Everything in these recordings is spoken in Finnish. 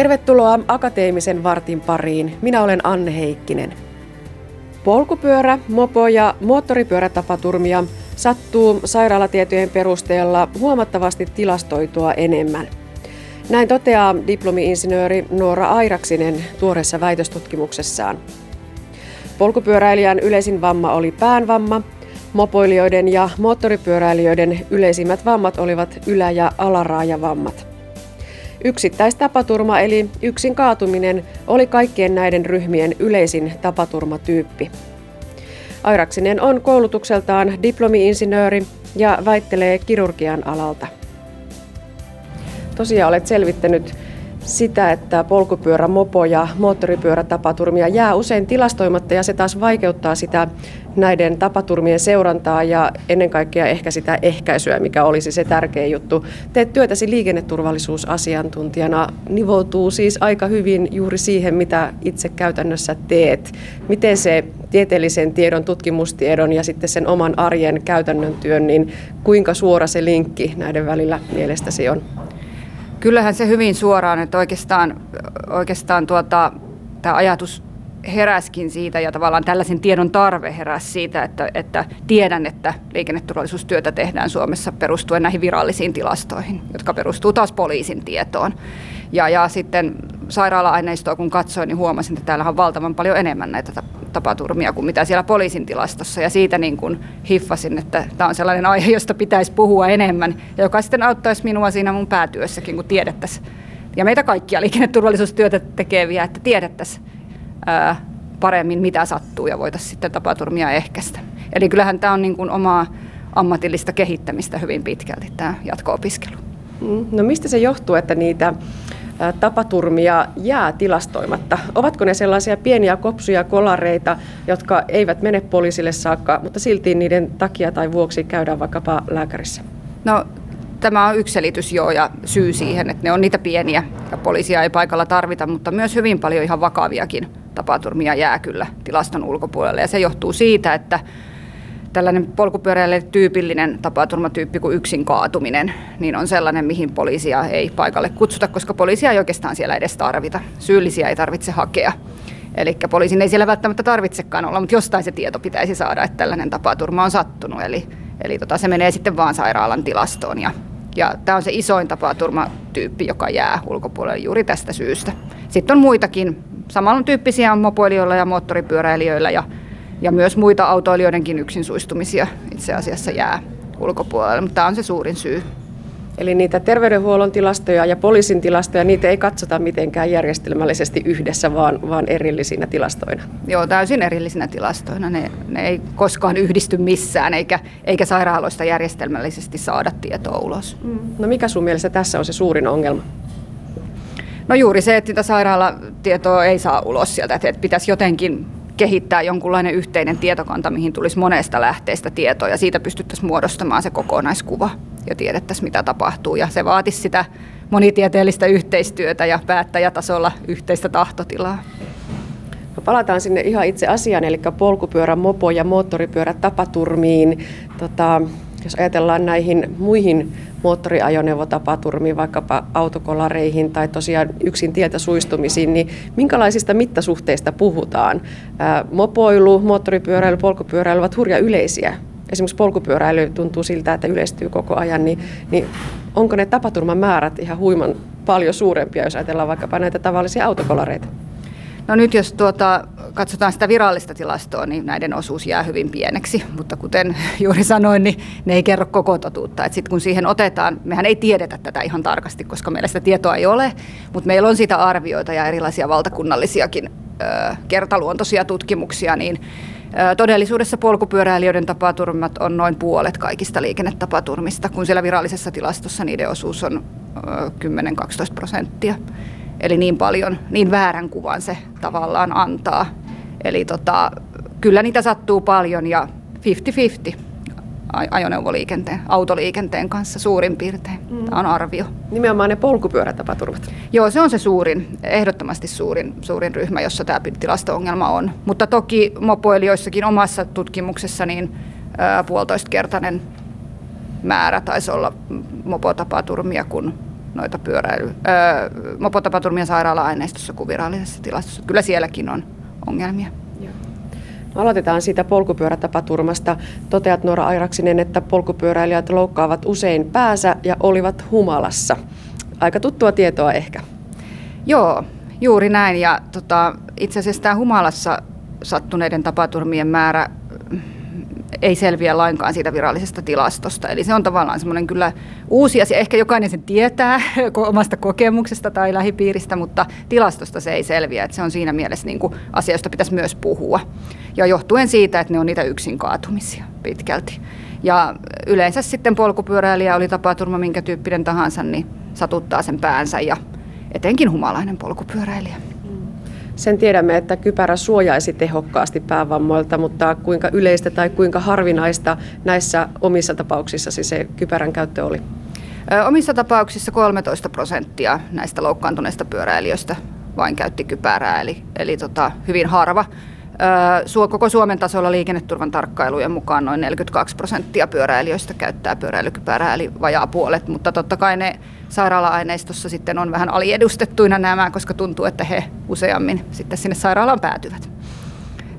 Tervetuloa Akateemisen vartin pariin. Minä olen Anne Heikkinen. Polkupyörä, mopo ja moottoripyörätapaturmia sattuu sairaalatietojen perusteella huomattavasti tilastoitua enemmän. Näin toteaa diplomi-insinööri Noora Airaksinen tuoreessa väitöstutkimuksessaan. Polkupyöräilijän yleisin vamma oli päänvamma, mopoilijoiden ja moottoripyöräilijöiden yleisimmät vammat olivat ylä- ja alaraajavammat. Yksittäistapaturma eli yksin kaatuminen oli kaikkien näiden ryhmien yleisin tapaturmatyyppi. Airaksinen on koulutukseltaan diplomi-insinööri ja väittelee kirurgian alalta. Tosiaan olet selvittänyt sitä, että polkupyörä, mopo ja moottoripyörätapaturmia jää usein tilastoimatta ja se taas vaikeuttaa sitä näiden tapaturmien seurantaa ja ennen kaikkea ehkä sitä ehkäisyä, mikä olisi se tärkeä juttu. Teet työtäsi liikenneturvallisuusasiantuntijana, nivoutuu siis aika hyvin juuri siihen, mitä itse käytännössä teet. Miten se tieteellisen tiedon, tutkimustiedon ja sitten sen oman arjen käytännön työn, niin kuinka suora se linkki näiden välillä mielestäsi on? Kyllähän se hyvin suoraan, että oikeastaan, oikeastaan tuota, tämä ajatus heräskin siitä ja tavallaan tällaisen tiedon tarve heräsi siitä, että, että tiedän, että liikenneturvallisuustyötä tehdään Suomessa perustuen näihin virallisiin tilastoihin, jotka perustuu taas poliisin tietoon. Ja, ja sitten sairaala-aineistoa kun katsoin, niin huomasin, että täällä on valtavan paljon enemmän näitä tapaturmia kuin mitä siellä poliisin tilastossa. Ja siitä niin kuin hiffasin, että tämä on sellainen aihe, josta pitäisi puhua enemmän, ja joka sitten auttaisi minua siinä mun päätyössäkin, kun tiedettäisiin, ja meitä kaikkia liikenneturvallisuustyötä tekeviä, että tiedettäisiin paremmin, mitä sattuu, ja voitaisiin sitten tapaturmia ehkäistä. Eli kyllähän tämä on niin kuin omaa ammatillista kehittämistä hyvin pitkälti, tämä jatko-opiskelu. Mm, no mistä se johtuu, että niitä tapaturmia jää tilastoimatta? Ovatko ne sellaisia pieniä kopsuja kolareita, jotka eivät mene poliisille saakka, mutta silti niiden takia tai vuoksi käydään vaikkapa lääkärissä? No tämä on yksi selitys joo ja syy siihen, että ne on niitä pieniä ja poliisia ei paikalla tarvita, mutta myös hyvin paljon ihan vakaviakin tapaturmia jää kyllä tilaston ulkopuolelle ja se johtuu siitä, että tällainen polkupyöräille tyypillinen tapaturmatyyppi kuin yksin kaatuminen, niin on sellainen, mihin poliisia ei paikalle kutsuta, koska poliisia ei oikeastaan siellä edes tarvita. Syyllisiä ei tarvitse hakea. Eli poliisin ei siellä välttämättä tarvitsekaan olla, mutta jostain se tieto pitäisi saada, että tällainen tapaturma on sattunut. Eli, eli tota, se menee sitten vaan sairaalan tilastoon. Ja, ja tämä on se isoin tapaturmatyyppi, joka jää ulkopuolelle juuri tästä syystä. Sitten on muitakin samantyyppisiä mopoilijoilla ja moottoripyöräilijöillä ja ja myös muita autoilijoidenkin yksin suistumisia itse asiassa jää ulkopuolelle, mutta tämä on se suurin syy. Eli niitä terveydenhuollon tilastoja ja poliisin tilastoja, niitä ei katsota mitenkään järjestelmällisesti yhdessä, vaan, vaan erillisinä tilastoina. Joo, täysin erillisinä tilastoina. Ne, ne ei koskaan yhdisty missään, eikä, eikä sairaaloista järjestelmällisesti saada tietoa ulos. Mm. No mikä sun mielestä tässä on se suurin ongelma? No juuri se, että sitä sairaalatietoa ei saa ulos sieltä, että pitäisi jotenkin kehittää jonkunlainen yhteinen tietokanta, mihin tulisi monesta lähteestä tietoa ja siitä pystyttäisiin muodostamaan se kokonaiskuva ja tiedettäisiin, mitä tapahtuu. Ja se vaatisi sitä monitieteellistä yhteistyötä ja päättäjätasolla yhteistä tahtotilaa. No palataan sinne ihan itse asiaan, eli polkupyörä, mopo ja moottoripyörä tapaturmiin. Tota, jos ajatellaan näihin muihin moottoriajoneuvotapaturmiin, vaikkapa autokolareihin tai tosiaan yksin tieltä suistumisiin, niin minkälaisista mittasuhteista puhutaan? Mopoilu, moottoripyöräily, polkupyöräily ovat hurja yleisiä. Esimerkiksi polkupyöräily tuntuu siltä, että yleistyy koko ajan, niin, niin onko ne tapaturmamäärät ihan huiman paljon suurempia, jos ajatellaan vaikkapa näitä tavallisia autokolareita? No nyt jos tuota, katsotaan sitä virallista tilastoa, niin näiden osuus jää hyvin pieneksi, mutta kuten juuri sanoin, niin ne ei kerro koko totuutta. Sitten kun siihen otetaan, mehän ei tiedetä tätä ihan tarkasti, koska meillä sitä tietoa ei ole, mutta meillä on sitä arvioita ja erilaisia valtakunnallisiakin ö, kertaluontoisia tutkimuksia, niin todellisuudessa polkupyöräilijöiden tapaturmat on noin puolet kaikista liikennetapaturmista, kun siellä virallisessa tilastossa niiden osuus on 10-12 prosenttia. Eli niin paljon, niin väärän kuvan se tavallaan antaa. Eli tota, kyllä niitä sattuu paljon ja 50-50 ajoneuvoliikenteen, autoliikenteen kanssa suurin piirtein. Mm. Tämä on arvio. Nimenomaan ne polkupyörätapaturmat. Joo, se on se suurin, ehdottomasti suurin, suurin ryhmä, jossa tämä tilasto-ongelma on. Mutta toki mopoilijoissakin omassa tutkimuksessa niin puolitoistkertainen määrä taisi olla mopotapaturmia kuin noita pyöräily, öö, mopotapaturmia sairaala-aineistossa kuin virallisessa tilastossa. Kyllä sielläkin on ongelmia. Aloitetaan siitä polkupyörätapaturmasta. Toteat Noora Airaksinen, että polkupyöräilijät loukkaavat usein päänsä ja olivat humalassa. Aika tuttua tietoa ehkä. Joo, juuri näin. Ja tota, itse asiassa tämä humalassa sattuneiden tapaturmien määrä ei selviä lainkaan siitä virallisesta tilastosta. Eli se on tavallaan semmoinen kyllä uusi asia. Ehkä jokainen sen tietää omasta kokemuksesta tai lähipiiristä, mutta tilastosta se ei selviä. Että se on siinä mielessä niin kuin asia, josta pitäisi myös puhua. Ja johtuen siitä, että ne on niitä yksin kaatumisia pitkälti. Ja yleensä sitten polkupyöräilijä oli tapaturma minkä tyyppinen tahansa, niin satuttaa sen päänsä ja etenkin humalainen polkupyöräilijä. Sen tiedämme, että kypärä suojaisi tehokkaasti päävammoilta, mutta kuinka yleistä tai kuinka harvinaista näissä omissa tapauksissa se kypärän käyttö oli? Omissa tapauksissa 13 prosenttia näistä loukkaantuneista pyöräilijöistä vain käytti kypärää, eli, eli tota, hyvin harva. Koko Suomen tasolla liikenneturvan tarkkailujen mukaan noin 42 prosenttia pyöräilijöistä käyttää pyöräilykypärää, eli vajaa puolet, mutta totta kai ne sairaala-aineistossa sitten on vähän aliedustettuina nämä, koska tuntuu, että he useammin sitten sinne sairaalaan päätyvät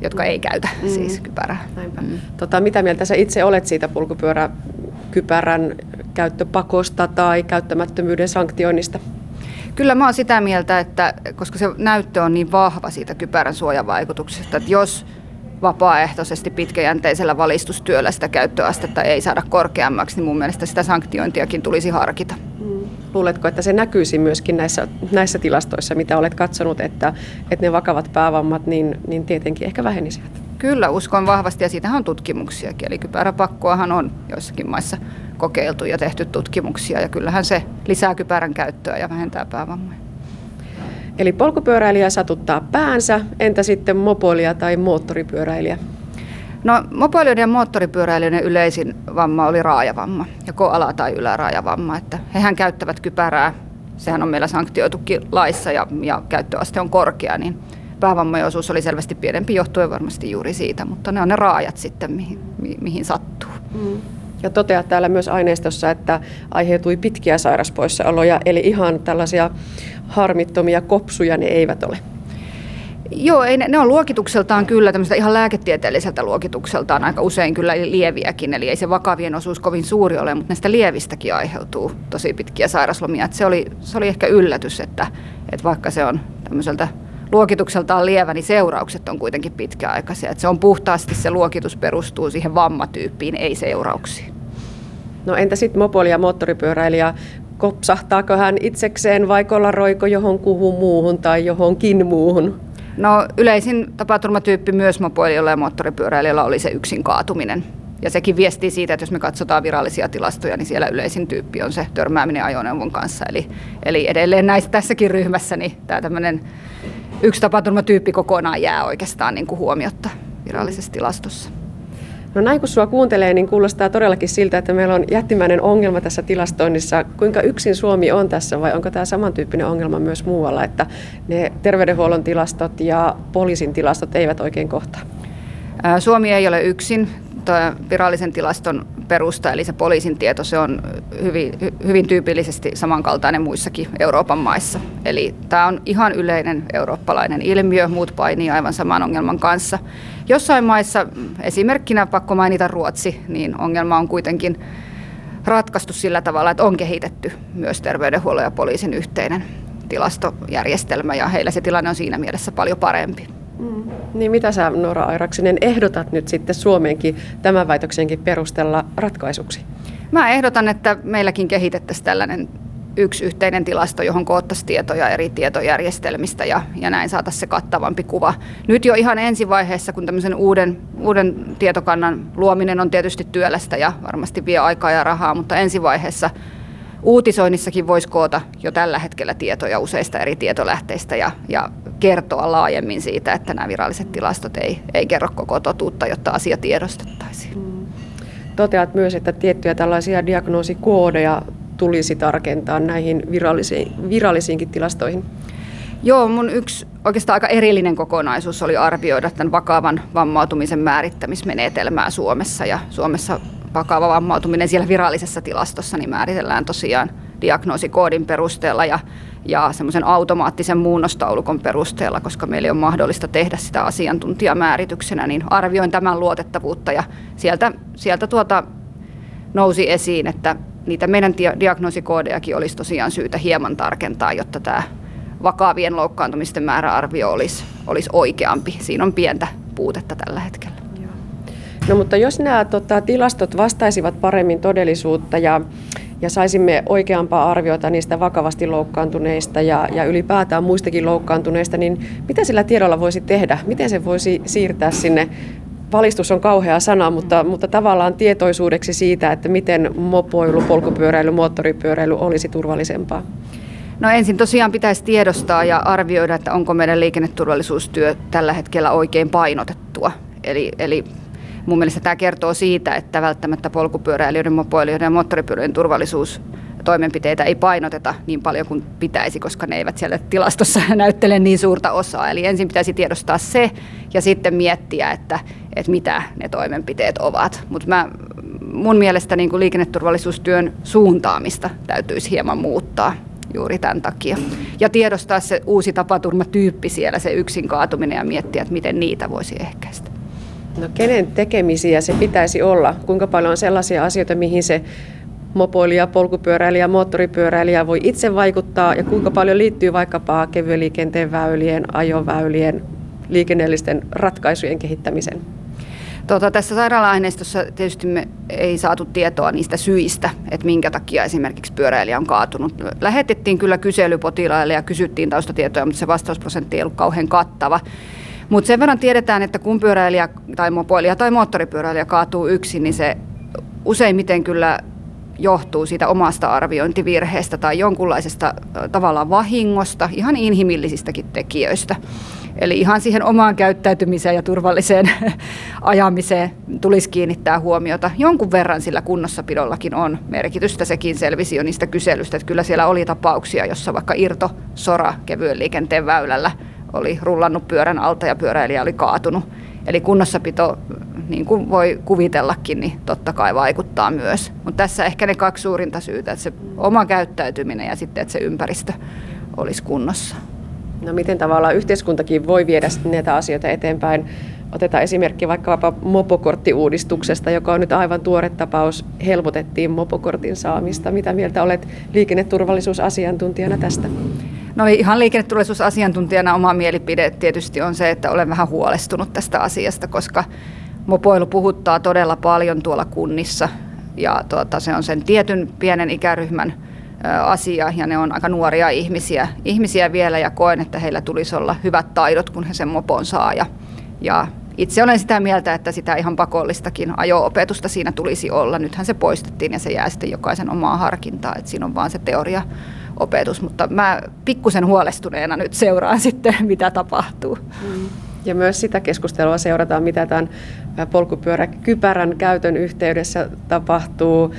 jotka ei käytä mm. siis kypärää. Mm. Tota, mitä mieltä sä itse olet siitä polkupyöräkypärän käyttöpakosta tai käyttämättömyyden sanktioinnista? Kyllä mä oon sitä mieltä, että koska se näyttö on niin vahva siitä kypärän suojavaikutuksesta, että jos vapaaehtoisesti pitkäjänteisellä valistustyöllä sitä käyttöastetta ei saada korkeammaksi, niin mun mielestä sitä sanktiointiakin tulisi harkita. Mm. Luuletko, että se näkyisi myöskin näissä, näissä tilastoissa, mitä olet katsonut, että, että ne vakavat päävammat niin, niin tietenkin ehkä vähenisivät? Kyllä, uskon vahvasti ja siitähän on tutkimuksiakin. Eli kypäräpakkoahan on joissakin maissa kokeiltu ja tehty tutkimuksia ja kyllähän se lisää kypärän käyttöä ja vähentää päävammoja. Eli polkupyöräilijä satuttaa päänsä, entä sitten mopoilija tai moottoripyöräilijä? No mopoilijoiden ja moottoripyöräilijöiden yleisin vamma oli raajavamma, joko ala- tai yläraajavamma. Että hehän käyttävät kypärää, sehän on meillä sanktioitukin laissa ja, ja käyttöaste on korkea, niin päävammojen osuus oli selvästi pienempi johtuen varmasti juuri siitä, mutta ne on ne raajat sitten, mihin, mi, mihin sattuu. Mm. Ja toteat täällä myös aineistossa, että aiheutui pitkiä sairaspoissaoloja, eli ihan tällaisia harmittomia kopsuja ne eivät ole. Joo, ei, ne, ne on luokitukseltaan kyllä tämmöistä ihan lääketieteelliseltä luokitukseltaan aika usein kyllä lieviäkin, eli ei se vakavien osuus kovin suuri ole, mutta näistä lievistäkin aiheutuu tosi pitkiä sairaslomia. Et se, oli, se oli ehkä yllätys, että, että vaikka se on tämmöiseltä luokitukseltaan lievä, niin seuraukset on kuitenkin pitkäaikaisia. Et se on puhtaasti, se luokitus perustuu siihen vammatyyppiin, ei seurauksiin. No entä sitten mopoli- ja moottoripyöräilijä, kopsahtaako hän itsekseen vai kollaroiko johonkuhun muuhun tai johonkin muuhun? No yleisin tapaturmatyyppi myös mopoilijoilla ja moottoripyöräilijöillä oli se yksin kaatuminen. Ja sekin viestii siitä, että jos me katsotaan virallisia tilastoja, niin siellä yleisin tyyppi on se törmääminen ajoneuvon kanssa. Eli, eli edelleen näissä, tässäkin ryhmässä niin tämä tämmöinen yksi tapaturmatyyppi kokonaan jää oikeastaan niin kuin huomiotta virallisessa tilastossa. No näin kun sua kuuntelee, niin kuulostaa todellakin siltä, että meillä on jättimäinen ongelma tässä tilastoinnissa. Kuinka yksin Suomi on tässä vai onko tämä samantyyppinen ongelma myös muualla, että ne terveydenhuollon tilastot ja poliisin tilastot eivät oikein kohtaa? Suomi ei ole yksin virallisen tilaston perusta, eli se poliisin tieto, se on hyvin, hyvin tyypillisesti samankaltainen muissakin Euroopan maissa. Eli tämä on ihan yleinen eurooppalainen ilmiö, muut painii aivan saman ongelman kanssa. Jossain maissa, esimerkkinä pakko mainita Ruotsi, niin ongelma on kuitenkin ratkaistu sillä tavalla, että on kehitetty myös terveydenhuollon ja poliisin yhteinen tilastojärjestelmä ja heillä se tilanne on siinä mielessä paljon parempi. Mm. Niin mitä sä Nora Airaksinen ehdotat nyt sitten Suomeenkin tämän väitöksenkin perustella ratkaisuksi? Mä ehdotan, että meilläkin kehitettäisiin tällainen yksi yhteinen tilasto, johon koottaisiin tietoja eri tietojärjestelmistä ja, ja näin saataisiin se kattavampi kuva. Nyt jo ihan ensivaiheessa, kun tämmöisen uuden, uuden tietokannan luominen on tietysti työlästä ja varmasti vie aikaa ja rahaa, mutta ensivaiheessa uutisoinnissakin voisi koota jo tällä hetkellä tietoja useista eri tietolähteistä ja, ja kertoa laajemmin siitä, että nämä viralliset tilastot ei, ei kerro koko totuutta, jotta asia tiedostettaisiin. Mm. Toteat myös, että tiettyjä tällaisia diagnoosikoodeja tulisi tarkentaa näihin virallisiin, virallisiinkin tilastoihin. Joo, mun yksi oikeastaan aika erillinen kokonaisuus oli arvioida tämän vakavan vammautumisen määrittämismenetelmää Suomessa. Ja Suomessa vakava vammautuminen siellä virallisessa tilastossa niin määritellään tosiaan diagnoosikoodin perusteella ja, ja semmoisen automaattisen muunnostaulukon perusteella, koska meillä ei ole mahdollista tehdä sitä asiantuntijamäärityksenä, niin arvioin tämän luotettavuutta ja sieltä, sieltä tuota nousi esiin, että niitä meidän diagnoosikoodejakin olisi tosiaan syytä hieman tarkentaa, jotta tämä vakavien loukkaantumisten määräarvio olisi, olisi oikeampi. Siinä on pientä puutetta tällä hetkellä. No mutta jos nämä tota, tilastot vastaisivat paremmin todellisuutta ja, ja saisimme oikeampaa arviota niistä vakavasti loukkaantuneista ja, ja ylipäätään muistakin loukkaantuneista, niin mitä sillä tiedolla voisi tehdä? Miten se voisi siirtää sinne valistus on kauhea sana, mutta, mutta tavallaan tietoisuudeksi siitä, että miten mopoilu, polkupyöräily, moottoripyöräily olisi turvallisempaa? No ensin tosiaan pitäisi tiedostaa ja arvioida, että onko meidän liikenneturvallisuustyö tällä hetkellä oikein painotettua. Eli, eli mun mielestä tämä kertoo siitä, että välttämättä polkupyöräilijöiden, mopoilijoiden ja moottoripyöräilijöiden turvallisuus toimenpiteitä ei painoteta niin paljon kuin pitäisi, koska ne eivät siellä tilastossa näyttele niin suurta osaa. Eli ensin pitäisi tiedostaa se ja sitten miettiä, että, että mitä ne toimenpiteet ovat. Mutta mun mielestä niin kuin liikenneturvallisuustyön suuntaamista täytyisi hieman muuttaa juuri tämän takia. Ja tiedostaa se uusi tapaturmatyyppi siellä, se yksin kaatuminen ja miettiä, että miten niitä voisi ehkäistä. No kenen tekemisiä se pitäisi olla? Kuinka paljon on sellaisia asioita, mihin se mopoilija, polkupyöräilijä, moottoripyöräilijä voi itse vaikuttaa ja kuinka paljon liittyy vaikkapa kevyen liikenteen väylien, ajoväylien, liikennellisten ratkaisujen kehittämiseen? Tuota, tässä sairaala-aineistossa tietysti me ei saatu tietoa niistä syistä, että minkä takia esimerkiksi pyöräilijä on kaatunut. Lähetettiin kyllä kysely potilaille ja kysyttiin taustatietoja, mutta se vastausprosentti ei ollut kauhean kattava. Mutta sen verran tiedetään, että kun pyöräilijä tai mopoilija tai moottoripyöräilijä kaatuu yksin, niin se useimmiten kyllä johtuu siitä omasta arviointivirheestä tai jonkunlaisesta tavallaan vahingosta, ihan inhimillisistäkin tekijöistä. Eli ihan siihen omaan käyttäytymiseen ja turvalliseen ajamiseen tulisi kiinnittää huomiota. Jonkun verran sillä kunnossapidollakin on merkitystä, sekin selvisi jo niistä kyselystä, että kyllä siellä oli tapauksia, jossa vaikka irto sora kevyen liikenteen väylällä oli rullannut pyörän alta ja pyöräilijä oli kaatunut. Eli kunnossapito, niin kuin voi kuvitellakin, niin totta kai vaikuttaa myös. Mutta tässä ehkä ne kaksi suurinta syytä, että se oma käyttäytyminen ja sitten, että se ympäristö olisi kunnossa. No miten tavallaan yhteiskuntakin voi viedä näitä asioita eteenpäin? Otetaan esimerkki vaikkapa mopokorttiuudistuksesta, joka on nyt aivan tuore tapaus. Helpotettiin mopokortin saamista. Mitä mieltä olet liikenneturvallisuusasiantuntijana tästä? No ihan liikenneturvallisuusasiantuntijana oma mielipide tietysti on se, että olen vähän huolestunut tästä asiasta, koska mopoilu puhuttaa todella paljon tuolla kunnissa ja tuota, se on sen tietyn pienen ikäryhmän asia ja ne on aika nuoria ihmisiä, ihmisiä vielä ja koen, että heillä tulisi olla hyvät taidot, kun he sen mopon saa ja, ja itse olen sitä mieltä, että sitä ihan pakollistakin ajo-opetusta siinä tulisi olla. Nythän se poistettiin ja se jää sitten jokaisen omaa harkintaa, että siinä on vaan se teoria opetus, mutta mä pikkusen huolestuneena nyt seuraan sitten, mitä tapahtuu. Mm. Ja myös sitä keskustelua seurataan, mitä tämän polkupyöräkypärän käytön yhteydessä tapahtuu.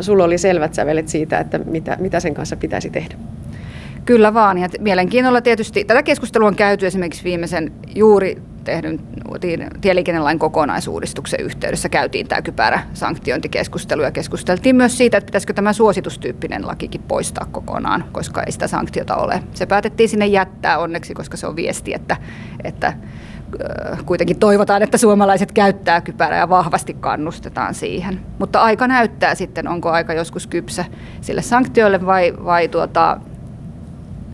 Sulla oli selvät sävelet siitä, että mitä, mitä sen kanssa pitäisi tehdä. Kyllä vaan, ja mielenkiinnolla tietysti tätä keskustelua on käyty esimerkiksi viimeisen juuri tehdyn tieliikennelain kokonaisuudistuksen yhteydessä käytiin tämä kypärä sanktiointikeskustelu ja keskusteltiin myös siitä, että pitäisikö tämä suositustyyppinen lakikin poistaa kokonaan, koska ei sitä sanktiota ole. Se päätettiin sinne jättää onneksi, koska se on viesti, että, että kuitenkin toivotaan, että suomalaiset käyttää kypärää ja vahvasti kannustetaan siihen. Mutta aika näyttää sitten, onko aika joskus kypsä sille sanktioille vai, vai tuota,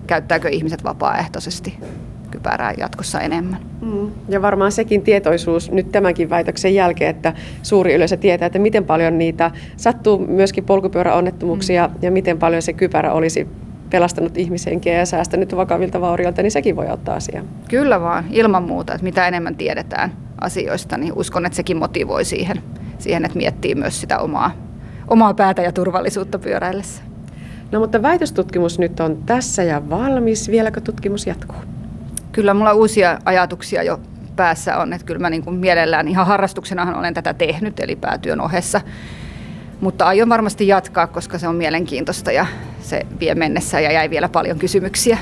käyttääkö ihmiset vapaaehtoisesti kypärää jatkossa enemmän. Mm. Ja varmaan sekin tietoisuus nyt tämänkin väitöksen jälkeen, että suuri yleisö tietää, että miten paljon niitä sattuu myöskin polkupyöräonnettomuuksia mm. ja miten paljon se kypärä olisi pelastanut ihmishenkiä ja säästänyt vakavilta vaurioilta, niin sekin voi ottaa asiaa. Kyllä vaan, ilman muuta, että mitä enemmän tiedetään asioista, niin uskon, että sekin motivoi siihen, siihen että miettii myös sitä omaa, omaa päätä ja turvallisuutta pyöräillessä. No mutta väitöstutkimus nyt on tässä ja valmis. Vieläkö tutkimus jatkuu? Kyllä mulla uusia ajatuksia jo päässä on, että kyllä mä niin kuin mielellään ihan harrastuksenahan olen tätä tehnyt, eli päätyön ohessa. Mutta aion varmasti jatkaa, koska se on mielenkiintoista ja se vie mennessä ja jäi vielä paljon kysymyksiä.